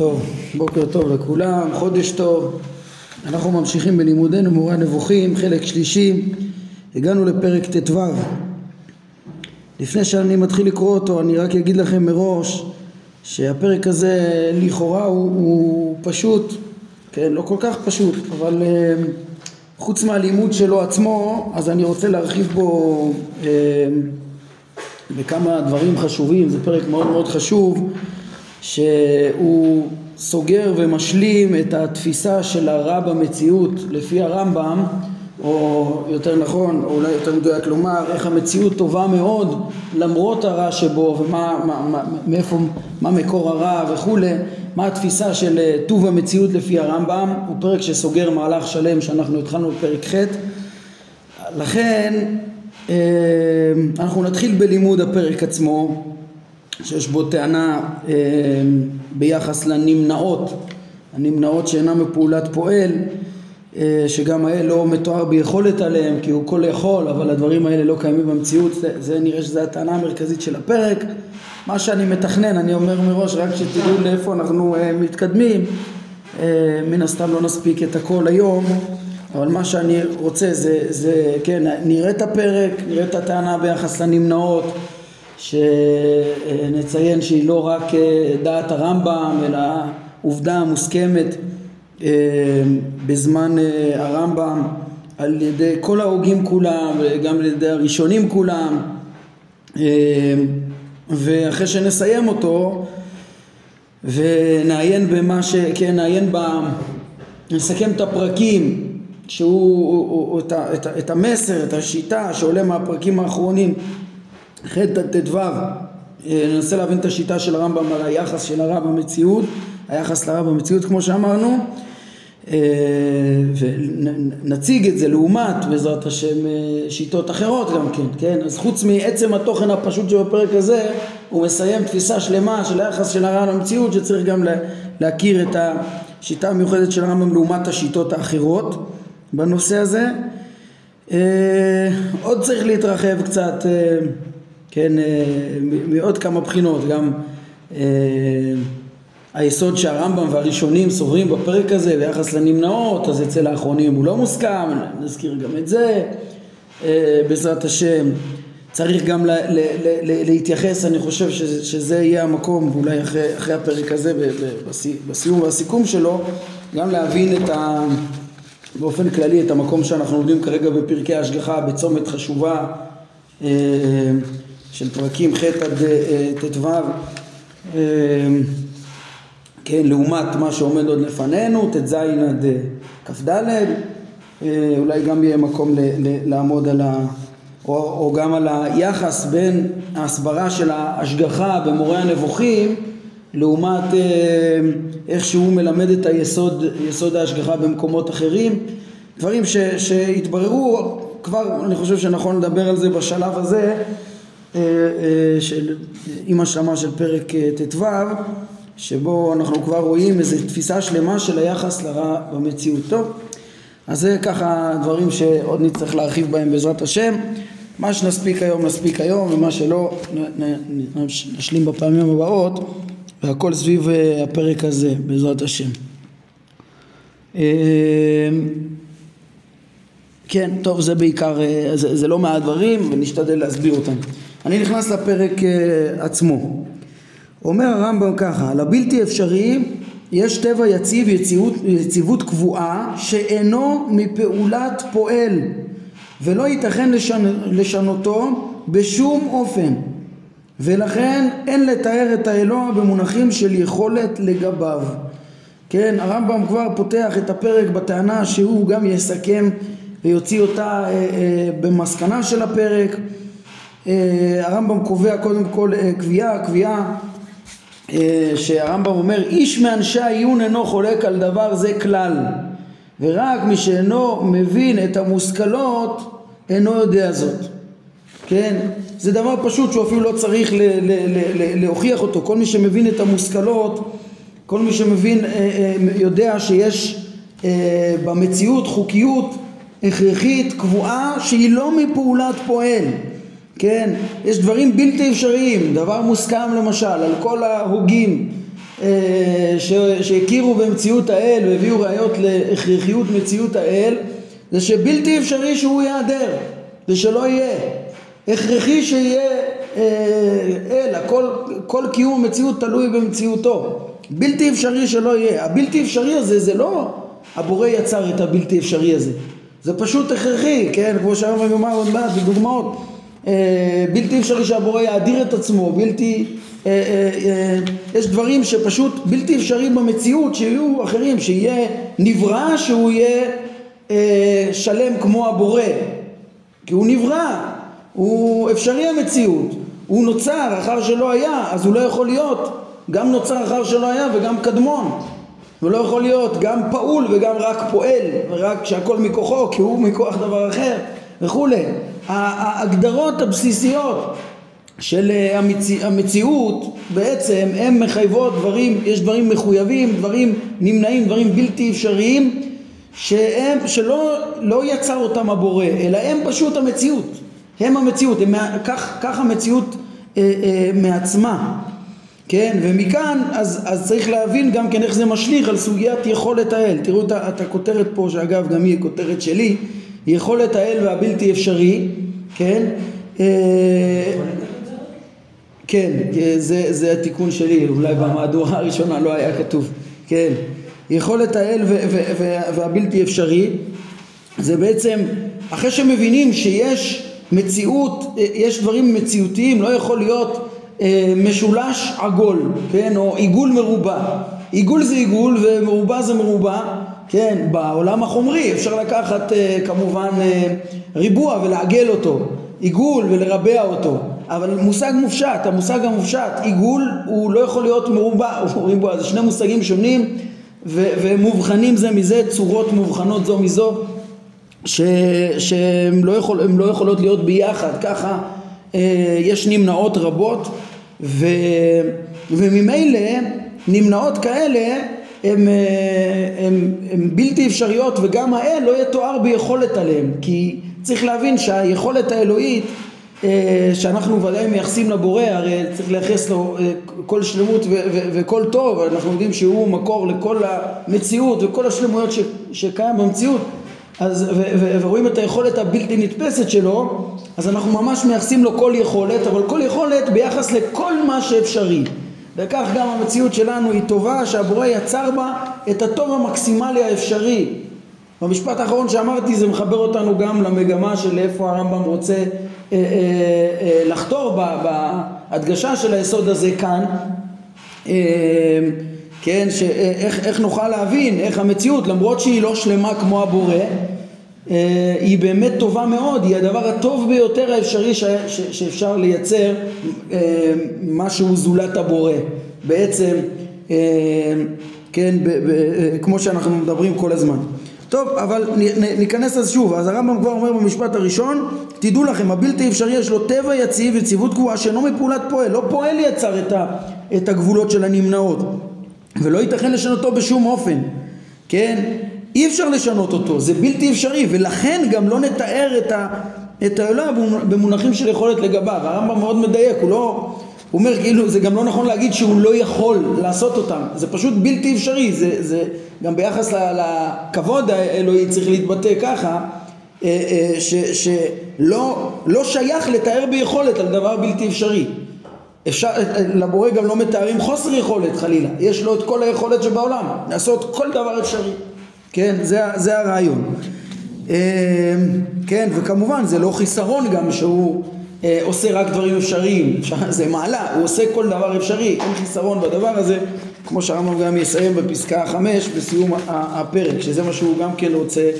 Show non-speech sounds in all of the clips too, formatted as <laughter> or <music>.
טוב, בוקר טוב לכולם, חודש טוב. אנחנו ממשיכים בלימודנו מורה נבוכים, חלק שלישי. הגענו לפרק ט"ו. לפני שאני מתחיל לקרוא אותו, אני רק אגיד לכם מראש שהפרק הזה לכאורה הוא, הוא פשוט, כן, לא כל כך פשוט, אבל uh, חוץ מהלימוד שלו עצמו, אז אני רוצה להרחיב בו uh, בכמה דברים חשובים, זה פרק מאוד מאוד חשוב. שהוא סוגר ומשלים את התפיסה של הרע במציאות לפי הרמב"ם או יותר נכון, או אולי יותר מדויק לומר, איך המציאות טובה מאוד למרות הרע שבו ומה מה, מה, מאיפה, מה מקור הרע וכולי, מה התפיסה של אה, טוב המציאות לפי הרמב"ם, הוא פרק שסוגר מהלך שלם שאנחנו התחלנו בפרק ח', לכן אה, אנחנו נתחיל בלימוד הפרק עצמו שיש בו טענה אה, ביחס לנמנעות, הנמנעות שאינן מפעולת פועל, אה, שגם האל לא מתואר ביכולת עליהם כי הוא כל יכול, אבל הדברים האלה לא קיימים במציאות, זה, זה נראה שזו הטענה המרכזית של הפרק. מה שאני מתכנן, אני אומר מראש, רק שתדעו לאיפה אנחנו אה, מתקדמים, אה, מן הסתם לא נספיק את הכל היום, אבל מה שאני רוצה זה, זה כן, נראה את הפרק, נראה את הטענה ביחס לנמנעות שנציין שהיא לא רק אה, דעת הרמב"ם אלא עובדה מוסכמת אה, בזמן אה, הרמב"ם על ידי כל ההוגים כולם וגם על ידי הראשונים כולם. ואחרי שנסיים אותו ונעיין במה ש... כן, נעיין ב... נסכם את הפרקים שהוא את, המסר, את השיטה שעולה מהפרקים האחרונים ח' עד ט"ו אה, ננסה להבין את השיטה של הרמב"ם על היחס של הרע במציאות, היחס לרע במציאות כמו שאמרנו אה, ונציג את זה לעומת בעזרת השם אה, שיטות אחרות גם כן, כן? אז חוץ מעצם התוכן הפשוט שבפרק הזה הוא מסיים תפיסה שלמה של היחס של הרע למציאות שצריך גם להכיר את השיטה המיוחדת של הרמב"ם לעומת השיטות האחרות בנושא הזה עוד צריך להתרחב קצת כן, אה, מעוד כמה בחינות, גם אה, היסוד שהרמב"ם והראשונים סוברים בפרק הזה ביחס לנמנעות, אז אצל האחרונים הוא לא מוסכם, נזכיר גם את זה, אה, בעזרת השם. צריך גם ל- ל- ל- להתייחס, אני חושב שזה, שזה יהיה המקום, ואולי אחרי, אחרי הפרק הזה, בסיום והסיכום שלו, גם להבין את ה... באופן כללי את המקום שאנחנו עומדים כרגע בפרקי ההשגחה בצומת חשובה של פרקים ח' עד אה, ט"ו, אה, כן, לעומת מה שעומד עוד לפנינו, ט"ז עד אה, כ"ד, אולי גם יהיה מקום לעמוד על ה... או, או גם על היחס בין ההסברה של ההשגחה במורה הנבוכים לעומת איך שהוא מלמד את היסוד, יסוד ההשגחה במקומות אחרים, דברים ש, שהתבררו, כבר אני חושב שנכון לדבר על זה בשלב הזה. אה, אה, של, עם השלמה של פרק אה, ט"ו שבו אנחנו כבר רואים איזו תפיסה שלמה של היחס לרע במציאות. טוב, אז זה ככה דברים שעוד נצטרך להרחיב בהם בעזרת השם. מה שנספיק היום נספיק היום ומה שלא נשלים בפעמים הבאות והכל סביב הפרק הזה בעזרת השם. כן, טוב זה בעיקר, זה, זה לא מעט דברים ונשתדל להסביר אותם. אני נכנס לפרק uh, עצמו. אומר הרמב"ם ככה, לבלתי אפשרי יש טבע יציב, יציבות, יציבות קבועה, שאינו מפעולת פועל, ולא ייתכן לשנ, לשנותו בשום אופן, ולכן אין לתאר את האלוה במונחים של יכולת לגביו. כן, הרמב"ם כבר פותח את הפרק בטענה שהוא גם יסכם ויוציא אותה אה, אה, במסקנה של הפרק הרמב"ם קובע קודם כל אה, קביעה, קביעה אה, שהרמב"ם אומר איש מאנשי העיון אינו חולק על דבר זה כלל ורק מי שאינו מבין את המושכלות אינו יודע זאת. כן? זה דבר פשוט שהוא אפילו לא צריך ל- ל- ל- להוכיח אותו. כל מי שמבין את המושכלות כל מי שמבין יודע שיש במציאות חוקיות הכרחית קבועה שהיא לא מפעולת פועל כן, יש דברים בלתי אפשריים, דבר מוסכם למשל על כל ההוגים שהכירו במציאות האל והביאו ראיות להכרחיות מציאות האל זה שבלתי אפשרי שהוא ייעדר ושלא יהיה. הכרחי שיהיה אה, אל, הכל, כל קיום המציאות תלוי במציאותו. בלתי אפשרי שלא יהיה. הבלתי אפשרי הזה זה לא הבורא יצר את הבלתי אפשרי הזה. זה פשוט הכרחי, כן, כמו שהרמב"ם יאמר עוד מעט בדוגמאות אה, בלתי אפשרי שהבורא יאדיר את עצמו, בלתי, אה, אה, יש דברים שפשוט בלתי אפשריים במציאות שיהיו אחרים, שיהיה נברא שהוא יהיה שלם כמו הבורא, כי הוא נברא, הוא אפשרי המציאות, הוא נוצר אחר שלא היה, אז הוא לא יכול להיות גם נוצר אחר שלא היה וגם קדמון. הוא לא יכול להיות גם פעול וגם רק פועל, רק שהכל מכוחו, כי הוא מכוח דבר אחר וכולי. ההגדרות הבסיסיות של אה, המציא, המציאות בעצם הן מחייבות דברים, יש דברים מחויבים, דברים נמנעים, דברים בלתי אפשריים שהם, שלא לא יצר אותם הבורא, אלא הם פשוט המציאות, הם המציאות, הם, כך, כך המציאות אה, אה, מעצמה. כן, ומכאן אז, אז צריך להבין גם כן איך זה משליך על סוגיית יכולת האל. תראו את הכותרת פה, שאגב גם היא כותרת שלי, יכולת האל והבלתי אפשרי, כן? אה, כן, זה, זה התיקון שלי, אולי במהדורה הראשונה לא היה כתוב, כן. יכולת האל ו, ו, ו, והבלתי אפשרי זה בעצם אחרי שמבינים שיש מציאות, אה, יש דברים מציאותיים, לא יכול להיות אה, משולש עגול, כן, או עיגול מרובע. עיגול זה עיגול ומרובע זה מרובע, כן, בעולם החומרי אפשר לקחת אה, כמובן אה, ריבוע ולעגל אותו, עיגול ולרבע אותו, אבל מושג מופשט, המושג המופשט, עיגול הוא לא יכול להיות מרובע, ריבוע, זה שני מושגים שונים ומובחנים זה מזה, צורות מובחנות זו מזו שהן לא, יכול, לא יכולות להיות ביחד, ככה אה, יש נמנעות רבות ו, וממילא נמנעות כאלה הן בלתי אפשריות וגם האל לא יתואר ביכולת עליהם כי צריך להבין שהיכולת האלוהית אה, שאנחנו ודאי מייחסים לבורא הרי צריך לייחס לו אה, כל שלמות וכל טוב אנחנו יודעים שהוא מקור לכל המציאות וכל השלמויות שקיים במציאות אז, ורואים את היכולת הבלתי נתפסת שלו, אז אנחנו ממש מייחסים לו כל יכולת, אבל כל יכולת ביחס לכל מה שאפשרי. וכך גם המציאות שלנו היא טובה שהבורא יצר בה את הטוב המקסימלי האפשרי. במשפט האחרון שאמרתי זה מחבר אותנו גם למגמה של איפה הרמב"ם רוצה אה, אה, אה, לחתור בהדגשה של היסוד הזה כאן. כן, שאיך, איך נוכל להבין איך המציאות למרות שהיא לא שלמה כמו הבורא היא באמת טובה מאוד, היא הדבר הטוב ביותר האפשרי ש, ש, שאפשר לייצר אה, משהו זולת הבורא בעצם אה, כן, ב, ב, כמו שאנחנו מדברים כל הזמן טוב, אבל ניכנס לזה שוב. אז הרמב"ם כבר אומר במשפט הראשון, תדעו לכם, הבלתי אפשרי יש לו טבע יציב, יציבות קבועה, שאינו מפעולת פועל. לא פועל יצר את, ה, את הגבולות של הנמנעות. ולא ייתכן לשנותו בשום אופן, כן? אי אפשר לשנות אותו, זה בלתי אפשרי, ולכן גם לא נתאר את, ה, את האלוה במונחים של יכולת לגביו. הרמב"ם מאוד מדייק, הוא לא... הוא אומר כאילו זה גם לא נכון להגיד שהוא לא יכול לעשות אותם, זה פשוט בלתי אפשרי, זה, זה גם ביחס לכבוד האלוהי צריך להתבטא ככה, אה, אה, שלא לא שייך לתאר ביכולת על דבר בלתי אפשרי. אפשר, לבורא גם לא מתארים חוסר יכולת חלילה, יש לו את כל היכולת שבעולם, לעשות כל דבר אפשרי, כן, זה, זה הרעיון. אה, כן, וכמובן זה לא חיסרון גם שהוא אה, עושה רק דברים אפשריים, <laughs> זה מעלה, הוא עושה כל דבר אפשרי, אין חיסרון בדבר הזה, כמו שהרמב"ם גם יסיים בפסקה החמש בסיום הפרק, שזה מה שהוא גם כן רוצה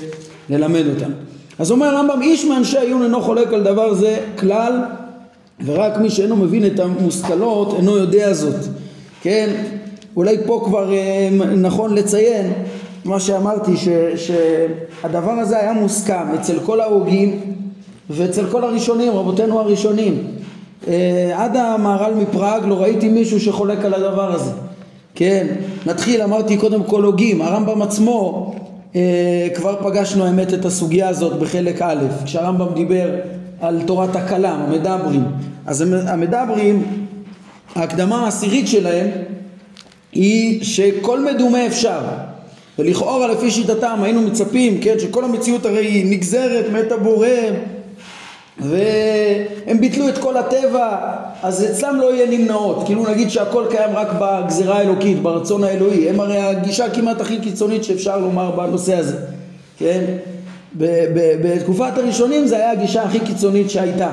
ללמד אותנו. אז אומר הרמב"ם, איש מאנשי העיון אינו חולק על דבר זה כלל ורק מי שאינו מבין את המושכלות אינו יודע זאת, כן? אולי פה כבר אה, נכון לציין מה שאמרתי ש, שהדבר הזה היה מוסכם אצל כל ההוגים ואצל כל הראשונים, רבותינו הראשונים. אה, עד המהר"ל מפראג לא ראיתי מישהו שחולק על הדבר הזה. כן, נתחיל, אמרתי קודם כל הוגים, הרמב"ם עצמו אה, כבר פגשנו האמת את הסוגיה הזאת בחלק א', כשהרמב"ם דיבר על תורת הכלם, המדברים. אז המדברים, ההקדמה העשירית שלהם היא שכל מדומה אפשר ולכאורה לפי שיטתם היינו מצפים, כן, שכל המציאות הרי היא נגזרת מאת הבורא והם ביטלו את כל הטבע, אז אצלם לא יהיה נמנעות, כאילו נגיד שהכל קיים רק בגזירה האלוקית, ברצון האלוהי, הם הרי הגישה כמעט הכי קיצונית שאפשר לומר בנושא הזה, כן? בתקופת הראשונים זה היה הגישה הכי קיצונית שהייתה.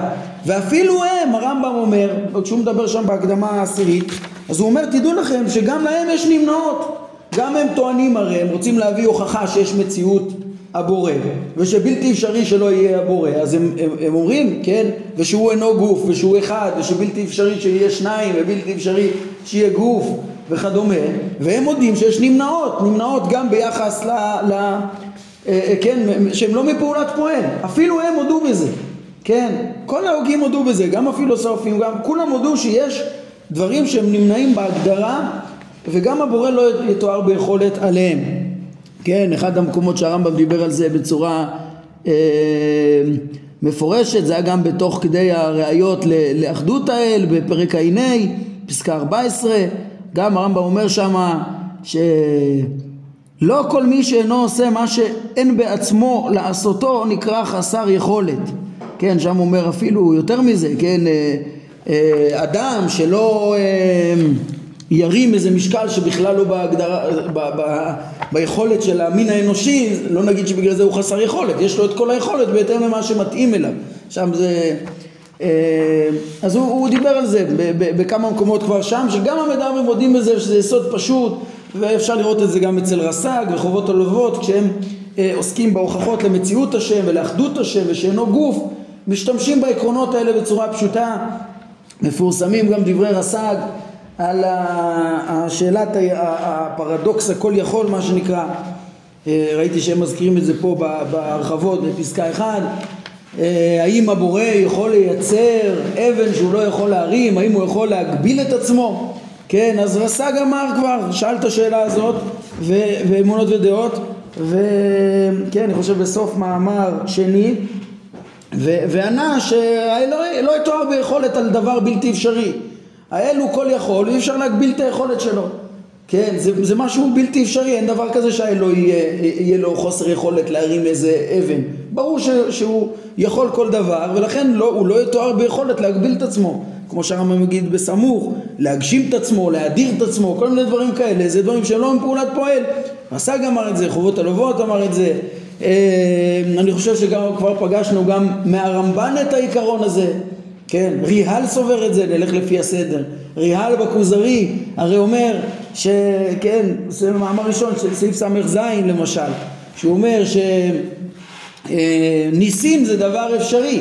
ואפילו הם, הרמב"ם אומר, כשהוא מדבר שם בהקדמה העשירית אז הוא אומר תדעו לכם שגם להם יש נמנעות גם הם טוענים הרי, הם רוצים להביא הוכחה שיש מציאות הבורא ושבלתי אפשרי שלא יהיה הבורא. אז הם, הם, הם אומרים כן ושהוא אינו גוף ושהוא אחד ושבלתי אפשרי שיהיה שניים ובלתי אפשרי שיהיה גוף וכדומה. והם מודים שיש נמנעות נמנעות גם ביחס ל... ל אה, אה, כן שהם לא מפעולת פועל. אפילו הם הודו בזה כן. כל ההוגים הודו בזה גם הפילוסופים גם כולם הודו שיש דברים שהם נמנעים בהגדרה וגם הבורא לא יתואר ביכולת עליהם. כן, אחד המקומות שהרמב"ם דיבר על זה בצורה אה, מפורשת, זה היה גם בתוך כדי הראיות לאחדות האל בפרק ע"ה, פסקה 14, גם הרמב"ם אומר שמה שלא כל מי שאינו עושה מה שאין בעצמו לעשותו נקרא חסר יכולת, כן, שם אומר אפילו יותר מזה, כן, אה, אה, אדם שלא ירים איזה משקל שבכלל לא בהגדרה, ב, ב, ביכולת של המין האנושי, לא נגיד שבגלל זה הוא חסר יכולת, יש לו את כל היכולת בהתאם למה שמתאים אליו. שם זה... אה, אז הוא, הוא דיבר על זה בכמה מקומות כבר שם, שגם המדברים מודים בזה שזה יסוד פשוט, ואפשר לראות את זה גם אצל רס"ג וחובות הלוות, כשהם אה, עוסקים בהוכחות למציאות השם ולאחדות השם ושאינו גוף, משתמשים בעקרונות האלה בצורה פשוטה. מפורסמים גם דברי רס"ג על השאלת הפרדוקס הכל יכול מה שנקרא. אה, ראיתי שהם מזכירים את זה פה בהרחבות בפסקה 1 אה, האם הבורא יכול לייצר אבן שהוא לא יכול להרים? האם הוא יכול להגביל את עצמו? כן אז רס"ג אמר כבר שאל את השאלה הזאת ואמונות ודעות. וכן אני חושב בסוף מאמר שני. וענה שלא יתואר ביכולת על דבר בלתי אפשרי האל הוא כל יכול, אי אפשר להגביל את היכולת שלו. כן, זה, זה משהו בלתי אפשרי, אין דבר כזה שהאל לא יהיה, יהיה לו חוסר יכולת להרים איזה אבן. ברור ש, שהוא יכול כל דבר, ולכן לא, הוא לא יתואר ביכולת להגביל את עצמו. כמו שהרמב"ם מגיד בסמוך, להגשים את עצמו, להדיר את עצמו, כל מיני דברים כאלה, זה דברים שלא הם פעולת פועל. רס"ג אמר את זה, חובות הלוות אמר את זה. אה, אני חושב שגם כבר פגשנו גם מהרמב"ן את העיקרון הזה. כן, ריהל סובר את זה, נלך לפי הסדר. ריהל בכוזרי הרי אומר שכן, זה מאמר ראשון סעיף ס"ז למשל, שהוא אומר שניסים זה דבר אפשרי.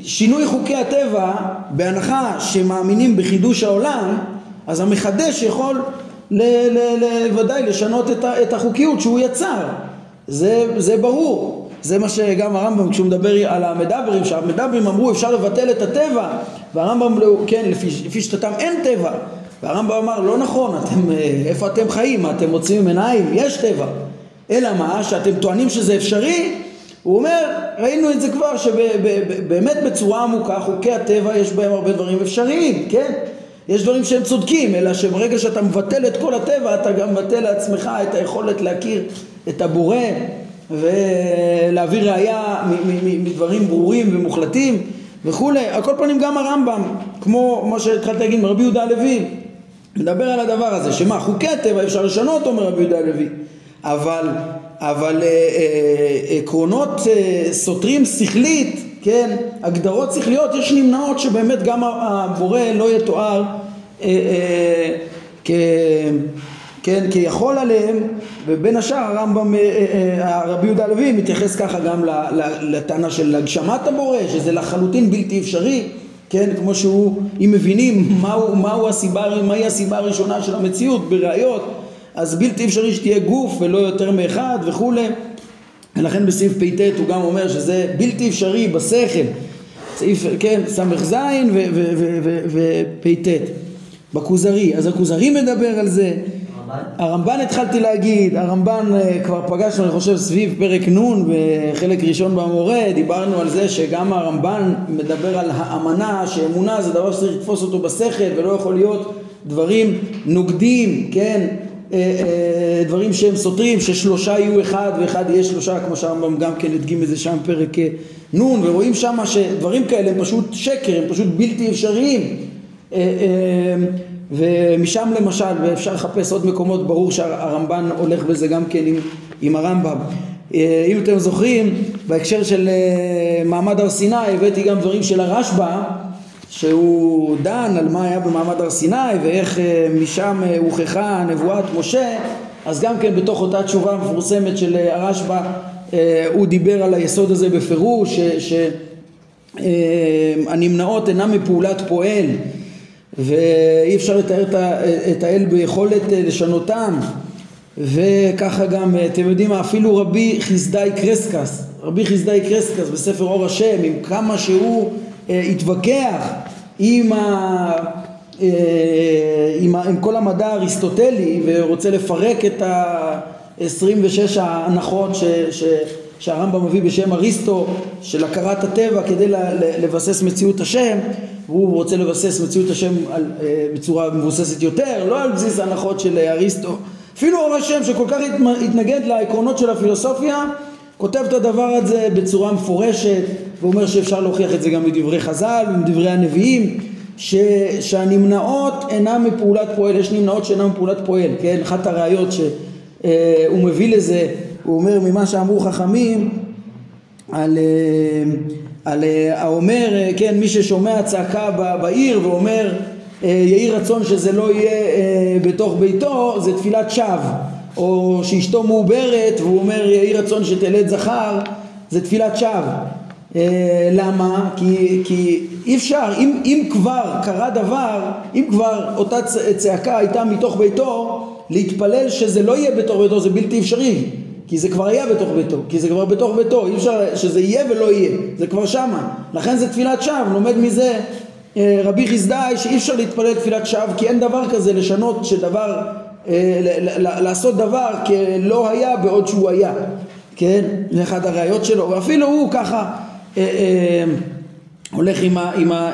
שינוי חוקי הטבע, בהנחה שמאמינים בחידוש העולם, אז המחדש יכול ודאי לשנות את החוקיות שהוא יצר. זה, זה ברור. זה מה שגם הרמב"ם כשהוא מדבר על המדברים, שהמדברים אמרו אפשר לבטל את הטבע והרמב"ם, לא, כן, לפי, לפי שיטתם אין טבע והרמב"ם אמר לא נכון, אתם, אה, איפה אתם חיים? אתם מוצאים עיניים? יש טבע אלא מה? שאתם טוענים שזה אפשרי הוא אומר, ראינו את זה כבר שבאמת בצורה עמוקה חוקי הטבע יש בהם הרבה דברים אפשריים, כן? יש דברים שהם צודקים, אלא שברגע שאתה מבטל את כל הטבע אתה גם מבטל לעצמך את היכולת להכיר את הבורא ולהביא ראייה מדברים ברורים ומוחלטים וכולי. על כל פנים גם הרמב"ם, כמו מה שהתחלתי להגיד מרבי יהודה הלוי, מדבר על הדבר הזה, שמה, חוקי הטבע אפשר לשנות, אומר רבי יהודה הלוי, אבל, אבל אה, אה, עקרונות אה, סותרים שכלית, כן, הגדרות שכליות, יש נמנעות שבאמת גם הבורא לא יתואר אה, אה, כ... כן, כיכול עליהם, ובין השאר הרמב"ם, אה, אה, אה, רבי יהודה הלוי מתייחס ככה גם לטענה של הגשמת הבורא, שזה לחלוטין בלתי אפשרי, כן, כמו שהוא, אם מבינים מהו, מהו הסיבה, מהי הסיבה הראשונה של המציאות בראיות, אז בלתי אפשרי שתהיה גוף ולא יותר מאחד וכולי, ולכן בסעיף פט הוא גם אומר שזה בלתי אפשרי בשכל, סעיף, כן, ס"ז ופט, בכוזרי, אז הכוזרי מדבר על זה הרמב"ן התחלתי להגיד, הרמב"ן אה, כבר פגשנו אני חושב סביב פרק נ' בחלק ראשון במורה, דיברנו על זה שגם הרמב"ן מדבר על האמנה שאמונה זה דבר שצריך לתפוס אותו בשכל ולא יכול להיות דברים נוגדים, כן, אה, אה, דברים שהם סותרים, ששלושה יהיו אחד ואחד יהיה שלושה, כמו שהרמב"ם גם כן הדגים את זה שם פרק נ', ורואים שם שדברים כאלה הם פשוט שקר, הם פשוט בלתי אפשריים. ומשם למשל, ואפשר לחפש עוד מקומות, ברור שהרמב"ן הולך בזה גם כן עם, עם הרמב"ם. אם אתם זוכרים, בהקשר של מעמד הר סיני הבאתי גם דברים של הרשב"א שהוא דן על מה היה במעמד הר סיני ואיך אה, משם אה, הוכחה נבואת משה אז גם כן בתוך אותה תשובה מפורסמת של אה, הרשב"א הוא דיבר על היסוד הזה בפירוש שהנמנעות אינן מפעולת פועל ואי אפשר לתאר את האל ביכולת לשנותם. וככה גם אתם יודעים אפילו רבי חסדאי קרסקס רבי חסדאי קרסקס בספר אור השם עם כמה שהוא התווכח עם, ה, אה, עם, ה, עם כל המדע האריסטוטלי ורוצה לפרק את ה-26 ההנחות ש, ש, שהרמב"ם מביא בשם אריסטו של הכרת הטבע כדי לבסס מציאות השם והוא רוצה לבסס מציאות השם על, אה, בצורה מבוססת יותר, לא על בסיס ההנחות של אריסטו אפילו אור השם שכל כך התנגד לעקרונות של הפילוסופיה כותב את הדבר הזה בצורה מפורשת ואומר שאפשר להוכיח את זה גם מדברי חז"ל ומדברי הנביאים ש, שהנמנעות אינן מפעולת פועל, יש נמנעות שאינן מפעולת פועל, כן? אחת הראיות שהוא אה, מביא לזה, הוא אומר ממה שאמרו חכמים על, אה, על אה, האומר, כן, מי ששומע צעקה בעיר ואומר יהי רצון שזה לא יהיה בתוך ביתו, זה תפילת שווא. או שאשתו מעוברת והוא אומר יהי רצון שתלד זכר זה תפילת שווא. אה, למה? כי, כי אי אפשר, אם, אם כבר קרה דבר, אם כבר אותה צעקה הייתה מתוך ביתו, להתפלל שזה לא יהיה בתוך ביתו זה בלתי אפשרי כי זה כבר היה בתוך ביתו, כי זה כבר בתוך ביתו, אי אפשר שזה יהיה ולא יהיה, זה כבר שמה, לכן זה תפילת שווא, לומד מזה אה, רבי חסדאי שאי אפשר להתפלל תפילת שווא כי אין דבר כזה לשנות שדבר אה, לעשות דבר כלא היה בעוד שהוא היה, כן? זה אחד הראיות שלו, ואפילו הוא ככה אה, הולך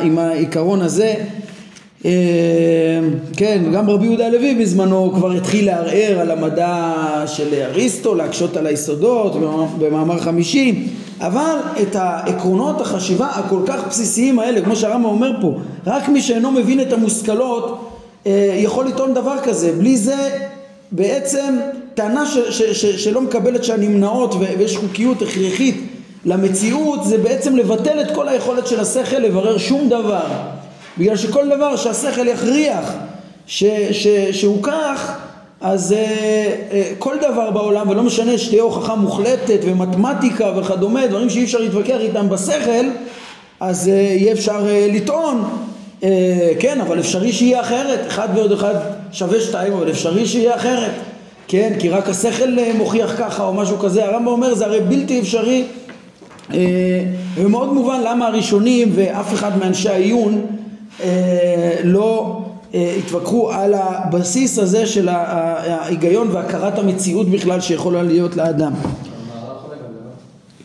עם העיקרון הזה כן, גם רבי יהודה הלוי בזמנו כבר התחיל לערער על המדע של אריסטו, להקשות על היסודות במאמר חמישי, אבל את העקרונות החשיבה הכל כך בסיסיים האלה, כמו שהרמב"ם אומר פה, רק מי שאינו מבין את המושכלות אה, יכול לטעון דבר כזה, בלי זה בעצם טענה ש, ש, ש, שלא מקבלת שהנמנעות ויש חוקיות הכרחית למציאות זה בעצם לבטל את כל היכולת של השכל לברר שום דבר בגלל שכל דבר שהשכל יכריח ש, ש, שהוא כך אז uh, uh, כל דבר בעולם ולא משנה שתהיה הוכחה מוחלטת ומתמטיקה וכדומה דברים שאי אפשר להתווכח איתם בשכל אז uh, יהיה אפשר uh, לטעון. אה, כן, אבל אפשרי שיהיה אחרת, אחד ועוד אחד שווה שתיים, אבל אפשרי שיהיה אחרת, כן, כי רק השכל אה, מוכיח ככה או משהו כזה, הרמב"ם אומר זה הרי בלתי אפשרי. אה, ומאוד מובן למה הראשונים ואף אחד מאנשי העיון אה, לא אה, התווכחו על הבסיס הזה של ההיגיון והכרת המציאות בכלל שיכולה להיות לאדם.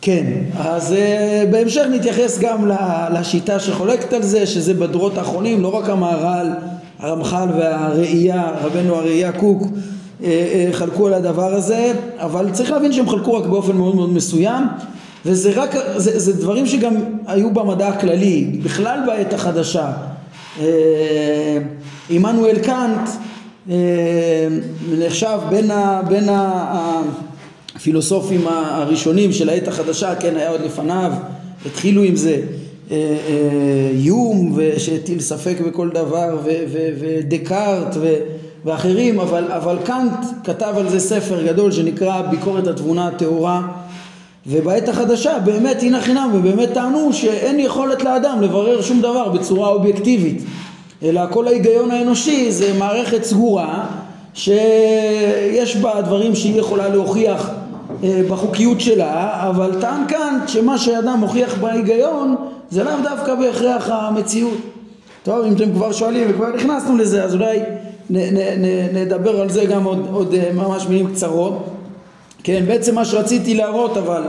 כן, אז uh, בהמשך נתייחס גם לשיטה שחולקת על זה, שזה בדורות האחרונים, לא רק המהר"ל, הרמח"ל והראייה, רבנו הראייה קוק, חלקו על הדבר הזה, אבל צריך להבין שהם חלקו רק באופן מאוד מאוד מסוים, וזה רק, זה, זה דברים שגם היו במדע הכללי, בכלל בעת החדשה. עמנואל קאנט נחשב בין ה... בין הפילוסופים הראשונים של העת החדשה, כן, היה עוד לפניו, התחילו עם זה אה, אה, יום שהטיל ספק בכל דבר ודקארט ואחרים, אבל, אבל קאנט כתב על זה ספר גדול שנקרא ביקורת התבונה הטהורה ובעת החדשה באמת הנה חינם ובאמת טענו שאין יכולת לאדם לברר שום דבר בצורה אובייקטיבית אלא כל ההיגיון האנושי זה מערכת סגורה שיש בה דברים שהיא יכולה להוכיח אה, בחוקיות שלה, אבל טען כאן שמה שאדם מוכיח בהיגיון זה לאו דווקא בהכרח המציאות. טוב, אם אתם כבר שואלים וכבר נכנסנו לזה, אז אולי נדבר על זה גם עוד, עוד אה, ממש מילים קצרות. כן, בעצם מה שרציתי להראות אבל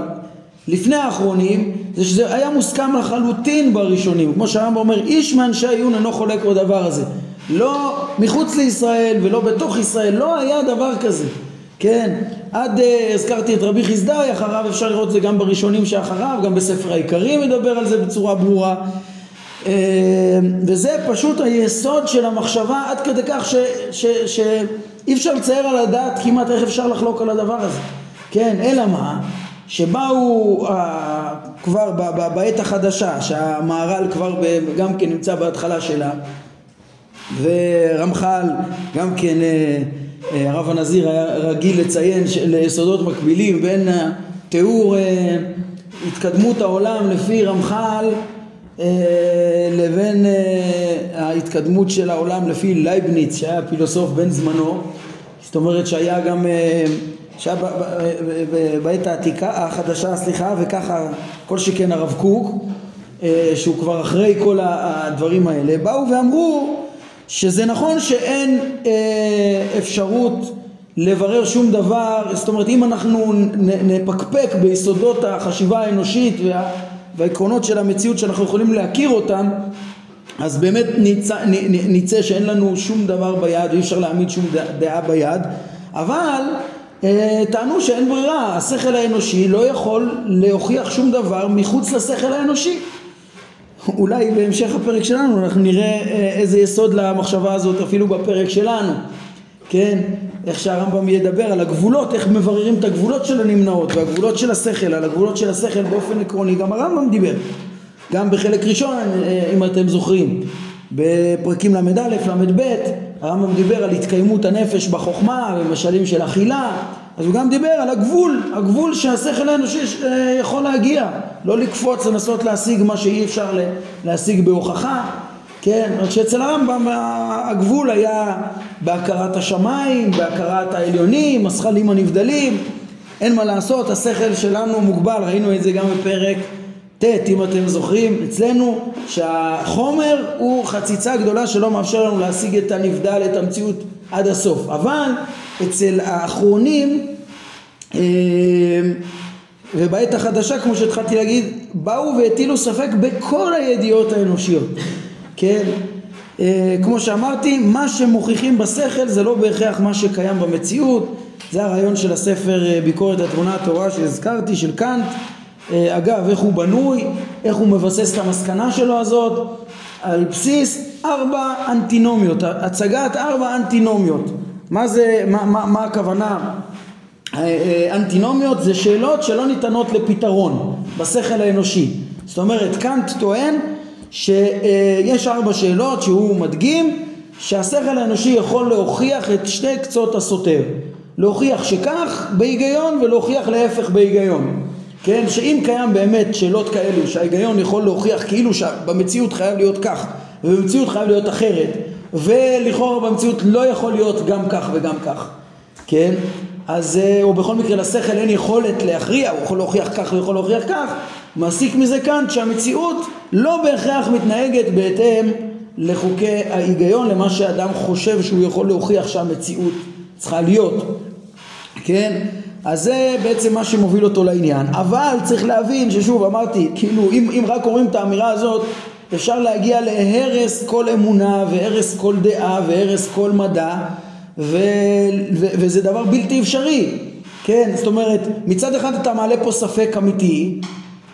לפני האחרונים זה שזה היה מוסכם לחלוטין בראשונים כמו שהרמב"ם אומר איש מאנשי העיון אינו חולק בדבר הזה לא מחוץ לישראל ולא בתוך ישראל, לא היה דבר כזה, כן? עד, אה, הזכרתי את רבי חסדאי, אחריו אפשר לראות את זה גם בראשונים שאחריו, גם בספר העיקרים מדבר על זה בצורה ברורה. אה, וזה פשוט היסוד של המחשבה עד כדי כך שאי אפשר לצייר על הדעת כמעט איך אפשר לחלוק על הדבר הזה. כן, אלא מה? שבאו uh, כבר בעת החדשה, שהמהר"ל כבר גם כן נמצא בהתחלה שלה, ורמח"ל גם כן, uh, uh, הרב הנזיר היה רגיל לציין ליסודות מקבילים בין תיאור uh, התקדמות העולם לפי רמח"ל uh, לבין uh, ההתקדמות של העולם לפי לייבניץ שהיה פילוסוף בן זמנו, זאת אומרת שהיה גם uh, שהיה בעת העתיקה, החדשה, סליחה, וככה כל שכן הרב קוק, אה, שהוא כבר אחרי כל הדברים האלה, באו ואמרו שזה נכון שאין אה, אפשרות לברר שום דבר, זאת אומרת אם אנחנו נפקפק ביסודות החשיבה האנושית וה, והעקרונות של המציאות שאנחנו יכולים להכיר אותם אז באמת נצא, נצא שאין לנו שום דבר ביד ואי אפשר להעמיד שום דעה ביד אבל טענו שאין ברירה, השכל האנושי לא יכול להוכיח שום דבר מחוץ לשכל האנושי. אולי בהמשך הפרק שלנו אנחנו נראה אה, איזה יסוד למחשבה הזאת אפילו בפרק שלנו, כן? איך שהרמב"ם ידבר על הגבולות, איך מבררים את הגבולות של הנמנעות והגבולות של השכל, על הגבולות של השכל באופן עקרוני, גם הרמב"ם דיבר, גם בחלק ראשון אה, אם אתם זוכרים, בפרקים ל"א, ל"ב, הרמב"ם דיבר על התקיימות הנפש בחוכמה ומשלים של אכילה אז הוא גם דיבר על הגבול, הגבול שהשכל האנושי אה, יכול להגיע. לא לקפוץ לנסות להשיג מה שאי אפשר להשיג בהוכחה כן, רק שאצל הרמב"ם הגבול היה בהכרת השמיים, בהכרת העליונים, השכלים הנבדלים. אין מה לעשות, השכל שלנו מוגבל, ראינו את זה גם בפרק ט' אם אתם זוכרים אצלנו שהחומר הוא חציצה גדולה שלא מאפשר לנו להשיג את הנבדל, את המציאות עד הסוף. אבל אצל האחרונים אה, ובעת החדשה כמו שהתחלתי להגיד באו והטילו ספק בכל הידיעות האנושיות. כן? אה, כמו שאמרתי מה שמוכיחים בשכל זה לא בהכרח מה שקיים במציאות. זה הרעיון של הספר אה, ביקורת התמונה התורה שהזכרתי של קאנט אגב איך הוא בנוי איך הוא מבסס את המסקנה שלו הזאת על בסיס ארבע אנטינומיות הצגת ארבע אנטינומיות מה זה, מה, מה, מה הכוונה? אה, אה, אנטינומיות זה שאלות שלא ניתנות לפתרון בשכל האנושי. זאת אומרת, קאנט טוען שיש ארבע שאלות שהוא מדגים שהשכל האנושי יכול להוכיח את שתי קצות הסותר. להוכיח שכך בהיגיון ולהוכיח להפך בהיגיון. כן, שאם קיים באמת שאלות כאלו שההיגיון יכול להוכיח כאילו שבמציאות חייב להיות כך ובמציאות חייב להיות אחרת ולכאורה במציאות לא יכול להיות גם כך וגם כך, כן? אז אה, או בכל מקרה לשכל אין יכולת להכריע, הוא יכול להוכיח כך ויכול להוכיח כך, מעסיק מזה כאן שהמציאות לא בהכרח מתנהגת בהתאם לחוקי ההיגיון, למה שאדם חושב שהוא יכול להוכיח שהמציאות צריכה להיות, כן? אז זה בעצם מה שמוביל אותו לעניין, אבל צריך להבין ששוב אמרתי, כאילו אם, אם רק אומרים את האמירה הזאת אפשר להגיע להרס כל אמונה והרס כל דעה והרס כל מדע ו, ו, וזה דבר בלתי אפשרי. כן זאת אומרת מצד אחד אתה מעלה פה ספק אמיתי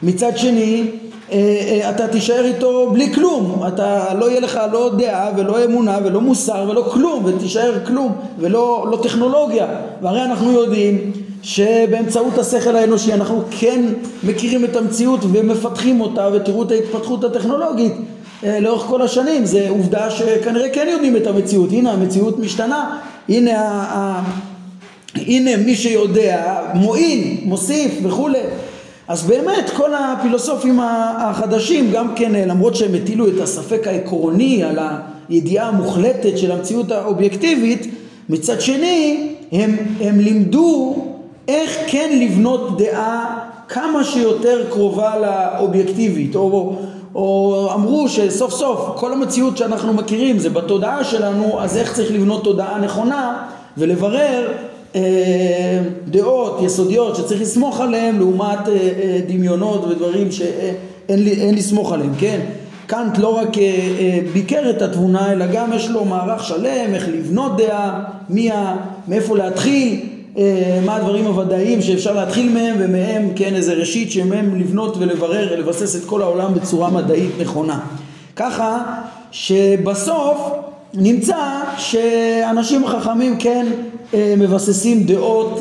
מצד שני אה, אה, אתה תישאר איתו בלי כלום. אתה לא יהיה לך לא דעה ולא אמונה ולא מוסר ולא כלום ותישאר כלום ולא לא טכנולוגיה. והרי אנחנו יודעים שבאמצעות השכל האנושי אנחנו כן מכירים את המציאות ומפתחים אותה ותראו את ההתפתחות הטכנולוגית אה, לאורך כל השנים. זה עובדה שכנראה כן יודעים את המציאות. הנה המציאות משתנה. הנה, ה, הנה מי שיודע מועיל מוסיף וכולי אז באמת כל הפילוסופים החדשים גם כן למרות שהם הטילו את הספק העקרוני על הידיעה המוחלטת של המציאות האובייקטיבית מצד שני הם, הם לימדו איך כן לבנות דעה כמה שיותר קרובה לאובייקטיבית או, או אמרו שסוף סוף כל המציאות שאנחנו מכירים זה בתודעה שלנו אז איך צריך לבנות תודעה נכונה ולברר אה, דעות יסודיות שצריך לסמוך עליהן לעומת אה, אה, דמיונות ודברים שאין לסמוך עליהם, כן? קאנט לא רק אה, אה, ביקר את התבונה אלא גם יש לו מערך שלם איך לבנות דעה, מי ה, מאיפה להתחיל, מה הדברים הוודאיים שאפשר להתחיל מהם ומהם כן איזה ראשית שמהם לבנות ולברר, לבסס את כל העולם בצורה מדעית נכונה. ככה שבסוף נמצא שאנשים חכמים כן מבססים דעות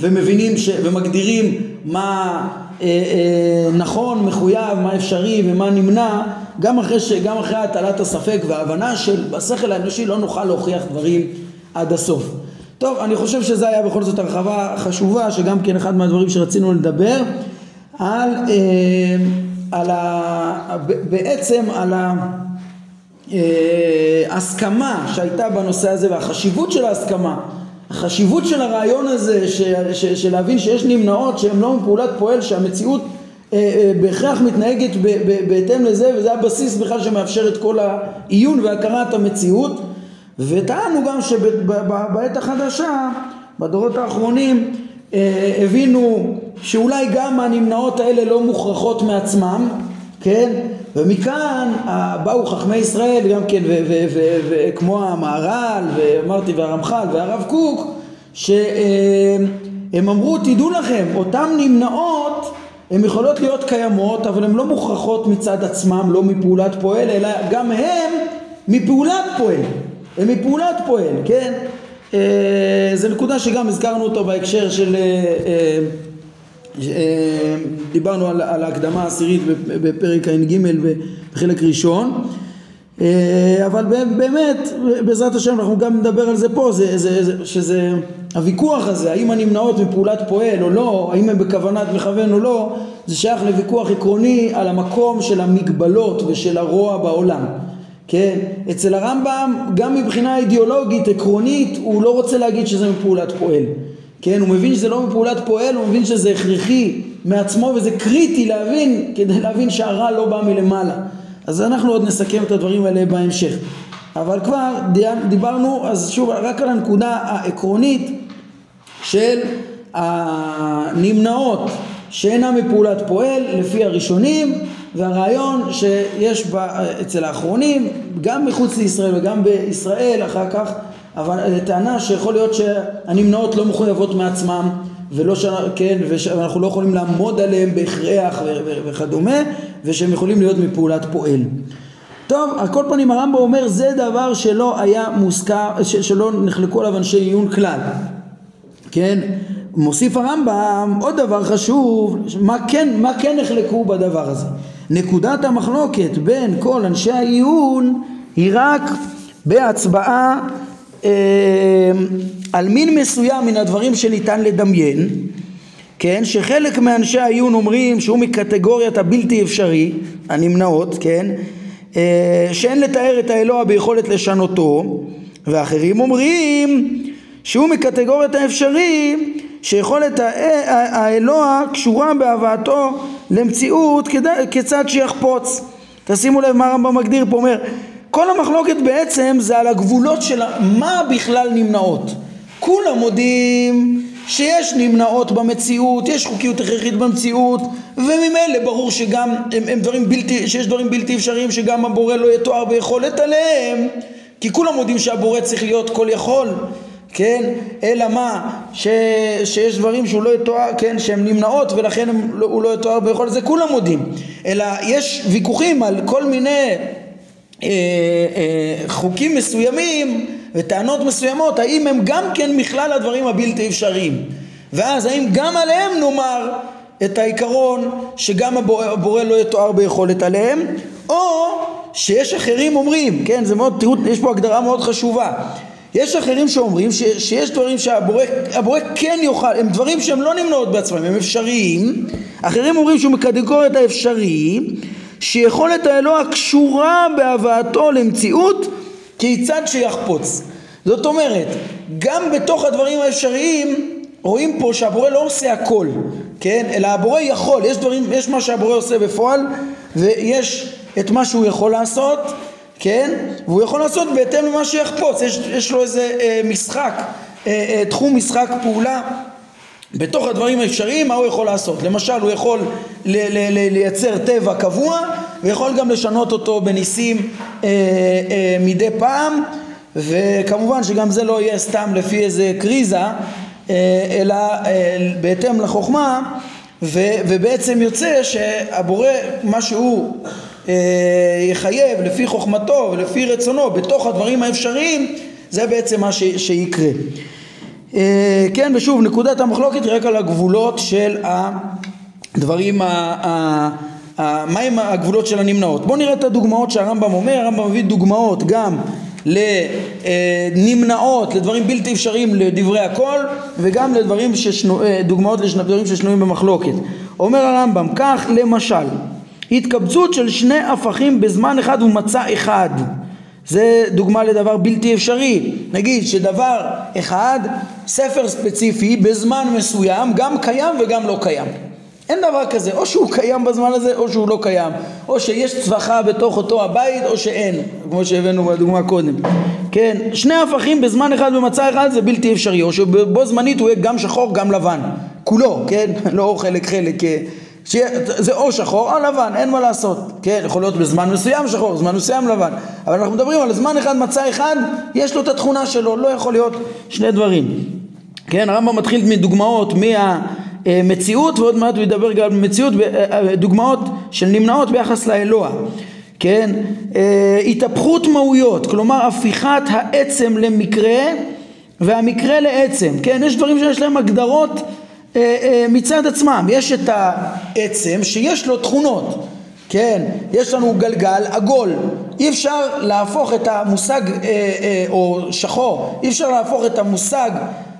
ומבינים ש... ומגדירים מה אה, אה, נכון, מחויב, מה אפשרי ומה נמנע, גם אחרי, ש... גם אחרי הטלת הספק וההבנה של בשכל האנושי לא נוכל להוכיח דברים עד הסוף. טוב, אני חושב שזה היה בכל זאת הרחבה חשובה, שגם כן אחד מהדברים שרצינו לדבר, על, אה, על ה... בעצם על ההסכמה אה, שהייתה בנושא הזה והחשיבות של ההסכמה. החשיבות של הרעיון הזה ש, ש, של להבין שיש נמנעות שהן לא מפעולת פועל שהמציאות אה, אה, בהכרח מתנהגת ב, ב, בהתאם לזה וזה הבסיס בכלל שמאפשר את כל העיון והכרת המציאות וטענו גם שבעת החדשה בדורות האחרונים אה, הבינו שאולי גם הנמנעות האלה לא מוכרחות מעצמם כן? ומכאן באו חכמי ישראל גם כן וכמו המהר"ל ואמרתי והרמח"ל והרב קוק שהם אמרו תדעו לכם אותן נמנעות הן יכולות להיות קיימות אבל הן לא מוכרחות מצד עצמם לא מפעולת פועל אלא גם הם מפעולת פועל הם מפעולת פועל כן? אה, זה נקודה שגם הזכרנו אותו בהקשר של אה, אה, דיברנו על, על ההקדמה העשירית בפרק ע"ג בחלק ראשון. אה, אבל באמת בעזרת השם אנחנו גם נדבר על זה פה זה, זה, זה, שזה הוויכוח הזה האם הנמנעות מפעולת פועל או לא האם הם בכוונת מכוון או לא זה שייך לוויכוח עקרוני על המקום של המגבלות ושל הרוע בעולם כן אצל הרמב"ם גם מבחינה אידיאולוגית עקרונית הוא לא רוצה להגיד שזה מפעולת פועל כן, הוא מבין שזה לא מפעולת פועל, הוא מבין שזה הכרחי מעצמו וזה קריטי להבין, כדי להבין שהרע לא בא מלמעלה. אז אנחנו עוד נסכם את הדברים האלה בהמשך. אבל כבר דיברנו, אז שוב, רק על הנקודה העקרונית של הנמנעות שאינם מפעולת פועל לפי הראשונים והרעיון שיש בה אצל האחרונים גם מחוץ לישראל וגם בישראל אחר כך אבל טענה שיכול להיות שהנמנעות לא מחויבות מעצמם ולא ש... כן, ואנחנו לא יכולים לעמוד עליהם בהכרח וכדומה ושהם יכולים להיות מפעולת פועל. טוב, על כל פנים הרמב"ם אומר זה דבר שלא היה מוזכר, שלא נחלקו עליו אנשי עיון כלל. כן? מוסיף הרמב"ם עוד דבר חשוב, מה כן, מה כן נחלקו בדבר הזה. נקודת המחלוקת בין כל אנשי העיון היא רק בהצבעה אה, על מין מסוים מן הדברים שניתן לדמיין, כן, שחלק מאנשי העיון אומרים שהוא מקטגוריית הבלתי אפשרי, הנמנעות, כן, אה, שאין לתאר את האלוה ביכולת לשנותו, ואחרים אומרים שהוא מקטגוריית האפשרי שיכולת האלוה קשורה בהבאתו למציאות כצד שיחפוץ. תשימו לב מה הרמב"ם מגדיר פה, אומר כל המחלוקת בעצם זה על הגבולות של מה בכלל נמנעות. כולם מודים שיש נמנעות במציאות, יש חוקיות הכרחית במציאות, וממילא ברור שגם הם, הם דברים בלתי, שיש דברים בלתי אפשריים שגם הבורא לא יתואר ביכולת עליהם, כי כולם מודים שהבורא צריך להיות כל יכול, כן? אלא מה? ש, שיש דברים שהוא לא יתואר, כן? שהן נמנעות ולכן הם, לא, הוא לא יתואר ביכולת, זה כולם מודים. אלא יש ויכוחים על כל מיני אה, אה, חוקים מסוימים וטענות מסוימות, האם הם גם כן מכלל הדברים הבלתי אפשריים. ואז האם גם עליהם נאמר את העיקרון שגם הבורא לא יתואר ביכולת עליהם, או שיש אחרים אומרים, כן, זה מאוד, תראו, יש פה הגדרה מאוד חשובה. יש אחרים שאומרים ש, שיש דברים שהבורא כן יוכל, הם דברים שהם לא נמנעות בעצמם, הם אפשריים. אחרים אומרים שהוא מקטגור את האפשרי, שיכולת האלוה קשורה בהבאתו למציאות כיצד שיחפוץ. זאת אומרת, גם בתוך הדברים האפשריים רואים פה שהבורא לא עושה הכל, כן? אלא הבורא יכול, יש דברים, יש מה שהבורא עושה בפועל ויש את מה שהוא יכול לעשות, כן? והוא יכול לעשות בהתאם למה שיחפוץ, יש, יש לו איזה אה, משחק, אה, אה, תחום משחק פעולה בתוך הדברים האפשריים מה הוא יכול לעשות? למשל הוא יכול לייצר טבע קבוע ויכול גם לשנות אותו בניסים אה, אה, מדי פעם וכמובן שגם זה לא יהיה סתם לפי איזה קריזה אה, אלא אה, בהתאם לחוכמה ו, ובעצם יוצא שהבורא מה שהוא יחייב לפי חוכמתו ולפי רצונו בתוך הדברים האפשריים זה בעצם מה ש, שיקרה. אה, כן ושוב נקודת המחלוקת רק על הגבולות של הדברים ה... ה מהם הגבולות של הנמנעות. בואו נראה את הדוגמאות שהרמב"ם אומר, הרמב"ם מביא דוגמאות גם לנמנעות, לדברים בלתי אפשריים לדברי הכל וגם לדברים ששנו, אה, דוגמאות לדברים ששנויים במחלוקת. אומר הרמב"ם כך למשל התקבצות של שני הפכים בזמן אחד ומצע אחד. זה דוגמה לדבר בלתי אפשרי. נגיד שדבר אחד ספר ספציפי בזמן מסוים גם קיים וגם לא קיים. אין דבר כזה, או שהוא קיים בזמן הזה או שהוא לא קיים, או שיש צווחה בתוך אותו הבית או שאין, כמו שהבאנו בדוגמה קודם. כן, שני הפכים בזמן אחד במצע אחד זה בלתי אפשרי, או שבו זמנית הוא יהיה גם שחור גם לבן, כולו, כן, <laughs> לא חלק חלק, אה, זה או שחור או לבן, אין מה לעשות, כן, יכול להיות בזמן מסוים שחור, זמן מסוים לבן, אבל אנחנו מדברים על זמן אחד, מצע אחד, יש לו את התכונה שלו, לא יכול להיות שני דברים. כן, הרמב"ם מתחיל מדוגמאות מה... מציאות ועוד מעט הוא ידבר גם על מציאות דוגמאות של נמנעות ביחס לאלוה. כן התהפכות מהויות כלומר הפיכת העצם למקרה והמקרה לעצם. כן יש דברים שיש להם הגדרות מצד עצמם יש את העצם שיש לו תכונות כן יש לנו גלגל עגול אי אפשר להפוך את המושג או שחור אי אפשר להפוך את המושג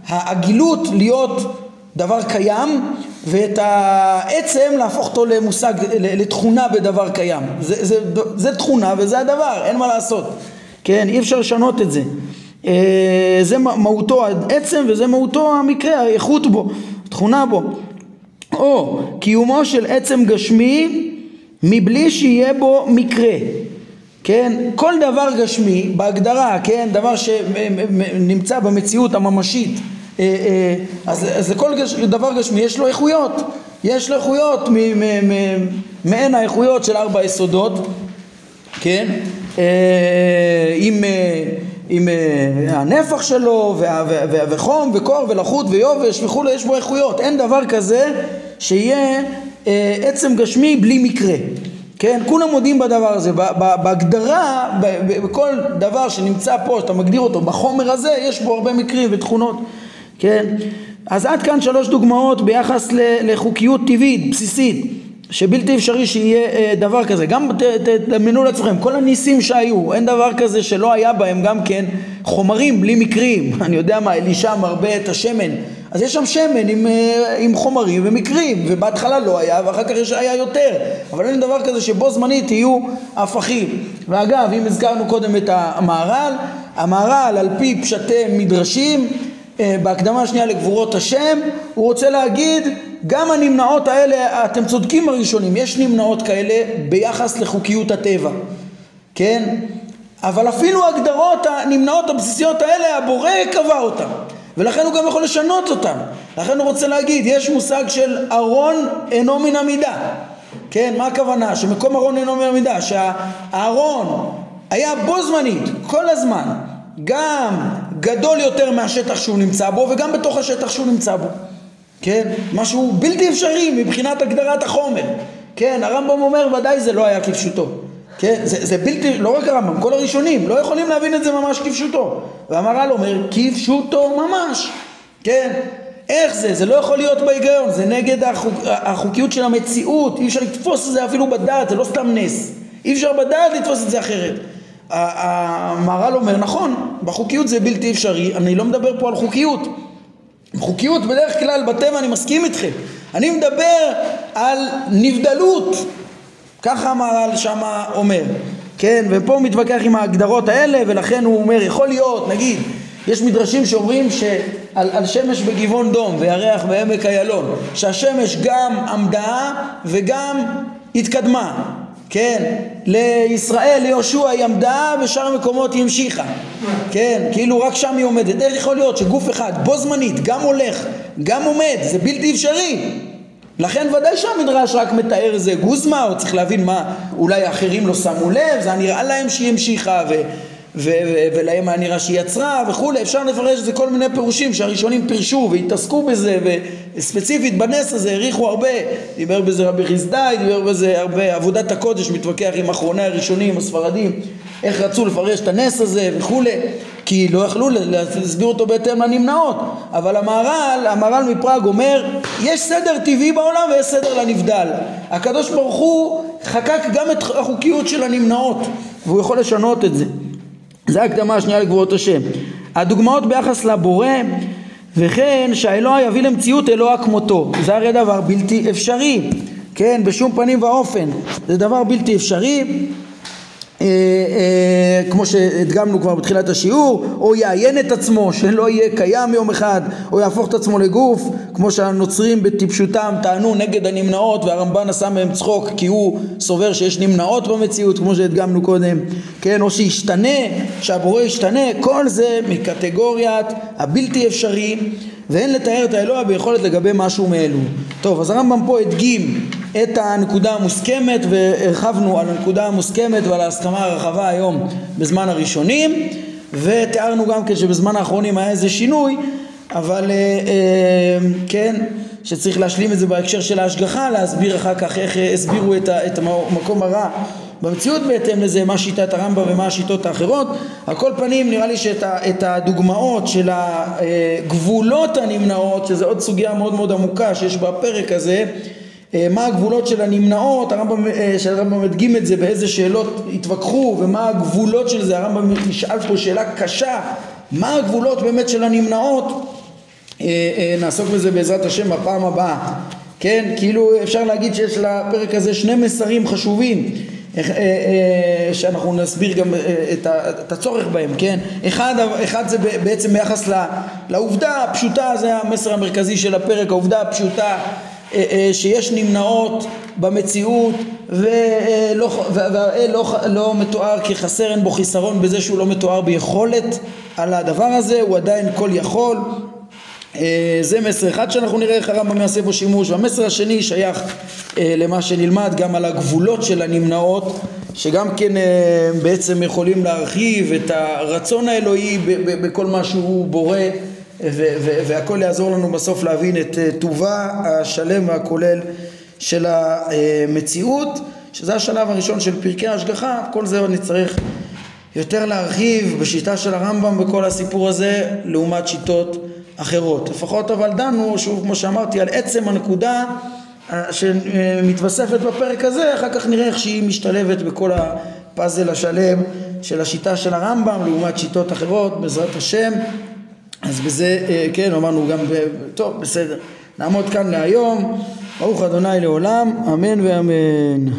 העגילות להיות דבר קיים ואת העצם להפוך אותו למושג, לתכונה בדבר קיים. זה, זה, זה תכונה וזה הדבר, אין מה לעשות. כן, אי אפשר לשנות את זה. אה, זה מהותו העצם וזה מהותו המקרה, האיכות בו, תכונה בו. או קיומו של עצם גשמי מבלי שיהיה בו מקרה. כן, כל דבר גשמי בהגדרה, כן, דבר שנמצא במציאות הממשית אה, אה, אז, אז לכל גש, דבר גשמי יש לו איכויות, יש לו איכויות מעין האיכויות של ארבע יסודות, כן, אה, עם, עם הנפח שלו וחום וקור ולחות ויובש וכולי, יש בו איכויות, אין דבר כזה שיהיה עצם גשמי בלי מקרה. כן, כולם מודים בדבר הזה, בהגדרה, בכל דבר שנמצא פה, שאתה מגדיר אותו בחומר הזה, יש בו הרבה מקרים ותכונות. כן? אז עד כאן שלוש דוגמאות ביחס לחוקיות טבעית, בסיסית, שבלתי אפשרי שיהיה אה, דבר כזה. גם תדמיינו לעצמכם, כל הניסים שהיו, אין דבר כזה שלא היה בהם גם כן חומרים בלי מקרים. <laughs> אני יודע מה, אלישע מרבה את השמן. אז יש שם שמן עם, אה, עם חומרים ומקרים, ובהתחלה לא היה, ואחר כך יש היה יותר. אבל אין דבר כזה שבו זמנית יהיו הפכים. ואגב, אם הזכרנו קודם את המהר"ל, המהר"ל על פי פשטי מדרשים בהקדמה השנייה לגבורות השם, הוא רוצה להגיד גם הנמנעות האלה, אתם צודקים הראשונים, יש נמנעות כאלה ביחס לחוקיות הטבע, כן? אבל אפילו הגדרות הנמנעות הבסיסיות האלה, הבורא קבע אותן, ולכן הוא גם יכול לשנות אותן. לכן הוא רוצה להגיד, יש מושג של ארון אינו מן המידה. כן, מה הכוונה? שמקום ארון אינו מן המידה, שהארון היה בו זמנית, כל הזמן, גם גדול יותר מהשטח שהוא נמצא בו וגם בתוך השטח שהוא נמצא בו כן? משהו בלתי אפשרי מבחינת הגדרת החומר כן? הרמב"ם אומר ודאי זה לא היה כפשוטו כן? זה, זה בלתי, לא רק הרמב"ם, כל הראשונים לא יכולים להבין את זה ממש כפשוטו והמהר"ל אומר כפשוטו ממש כן? איך זה? זה לא יכול להיות בהיגיון, זה נגד החוק, החוקיות של המציאות, אי אפשר לתפוס את זה אפילו בדעת, זה לא סתם נס, אי אפשר בדעת לתפוס את זה אחרת. המהר"ל אומר נכון, בחוקיות זה בלתי אפשרי, אני לא מדבר פה על חוקיות. חוקיות בדרך כלל בטבע אני מסכים איתכם, אני מדבר על נבדלות, ככה המהר"ל שמה אומר, כן, ופה הוא מתווכח עם ההגדרות האלה ולכן הוא אומר יכול להיות, נגיד, יש מדרשים שאומרים שעל על שמש בגבעון דום וירח בעמק איילון, שהשמש גם עמדה וגם התקדמה, כן, לישראל, ליהושע היא עמדה, בשאר המקומות היא המשיכה, כן, כאילו רק שם היא עומדת. איך יכול להיות שגוף אחד בו זמנית גם הולך, גם עומד, זה בלתי אפשרי. לכן ודאי שהמדרש רק מתאר איזה גוזמה, או צריך להבין מה אולי האחרים לא שמו לב, זה נראה להם שהיא המשיכה ו... ולהם היה נראה שהיא יצרה וכולי, אפשר לפרש את זה כל מיני פירושים שהראשונים פירשו והתעסקו בזה וספציפית בנס הזה העריכו הרבה, דיבר בזה רבי חסדאי, דיבר בזה הרבה, עבודת הקודש מתווכח עם אחרוני הראשונים הספרדים, איך רצו לפרש את הנס הזה וכולי, כי לא יכלו להסביר אותו בהתאם לנמנעות, אבל המהר"ל, המהר"ל מפראג אומר, יש סדר טבעי בעולם ויש סדר לנבדל, הקדוש ברוך הוא חקק גם את החוקיות של הנמנעות והוא יכול לשנות את זה זה הקדמה השנייה לגבורות השם. הדוגמאות ביחס לבורא וכן שהאלוה יביא למציאות אלוה כמותו. זה הרי דבר בלתי אפשרי כן? בשום פנים ואופן. זה דבר בלתי אפשרי כמו שהדגמנו כבר בתחילת השיעור, או יעיין את עצמו, שלא יהיה קיים יום אחד, או יהפוך את עצמו לגוף, כמו שהנוצרים בטיפשותם טענו נגד הנמנעות, והרמב"ן עשה מהם צחוק כי הוא סובר שיש נמנעות במציאות, כמו שהדגמנו קודם, כן, או שישתנה, שהבורא ישתנה, כל זה מקטגוריית הבלתי אפשרי ואין לתאר את האלוה ביכולת לגבי משהו מאלו. טוב, אז הרמב"ם פה הדגים את הנקודה המוסכמת והרחבנו על הנקודה המוסכמת ועל ההסכמה הרחבה היום בזמן הראשונים ותיארנו גם כן שבזמן האחרונים היה איזה שינוי אבל אה, אה, כן שצריך להשלים את זה בהקשר של ההשגחה להסביר אחר כך איך הסבירו את, המקום הרע במציאות בהתאם לזה מה שיטת הרמב"ם ומה השיטות האחרות. על כל פנים נראה לי שאת הדוגמאות של הגבולות הנמנעות שזה עוד סוגיה מאוד מאוד עמוקה שיש בפרק הזה אה, מה הגבולות של הנמנעות, הרמב"ם, אה, שהרמב"ם מדגים את זה, באיזה שאלות התווכחו ומה הגבולות של זה, הרמב"ם נשאל פה שאלה קשה, מה הגבולות באמת של הנמנעות, אה, נעסוק בזה בעזרת השם בפעם הבאה, כן, כאילו אפשר להגיד שיש לפרק הזה שני מסרים חשובים שאנחנו נסביר גם את הצורך בהם, כן? אחד, אחד זה בעצם ביחס לעובדה הפשוטה, זה המסר המרכזי של הפרק, העובדה הפשוטה אה, אה, שיש נמנעות במציאות ולא, והאל לא, לא מתואר כחסר אין בו חיסרון בזה שהוא לא מתואר ביכולת על הדבר הזה הוא עדיין כל יכול. אה, זה מסר אחד שאנחנו נראה איך הרמב"ם יעשה בו שימוש. והמסר השני שייך למה שנלמד גם על הגבולות של הנמנעות שגם כן בעצם יכולים להרחיב את הרצון האלוהי בכל מה שהוא בורא והכל יעזור לנו בסוף להבין את אה, טובה השלם והכולל של המציאות, שזה השלב הראשון של פרקי ההשגחה, כל זה עוד נצטרך יותר להרחיב בשיטה של הרמב"ם בכל הסיפור הזה לעומת שיטות אחרות. לפחות אבל דנו, שוב כמו שאמרתי, על עצם הנקודה אה, שמתווספת בפרק הזה, אחר כך נראה איך שהיא משתלבת בכל הפאזל השלם של השיטה של הרמב"ם לעומת שיטות אחרות, בעזרת השם. אז בזה, אה, כן, אמרנו גם, טוב, בסדר. נעמוד כאן להיום. ברוך אדוני לעולם, אמן ואמן.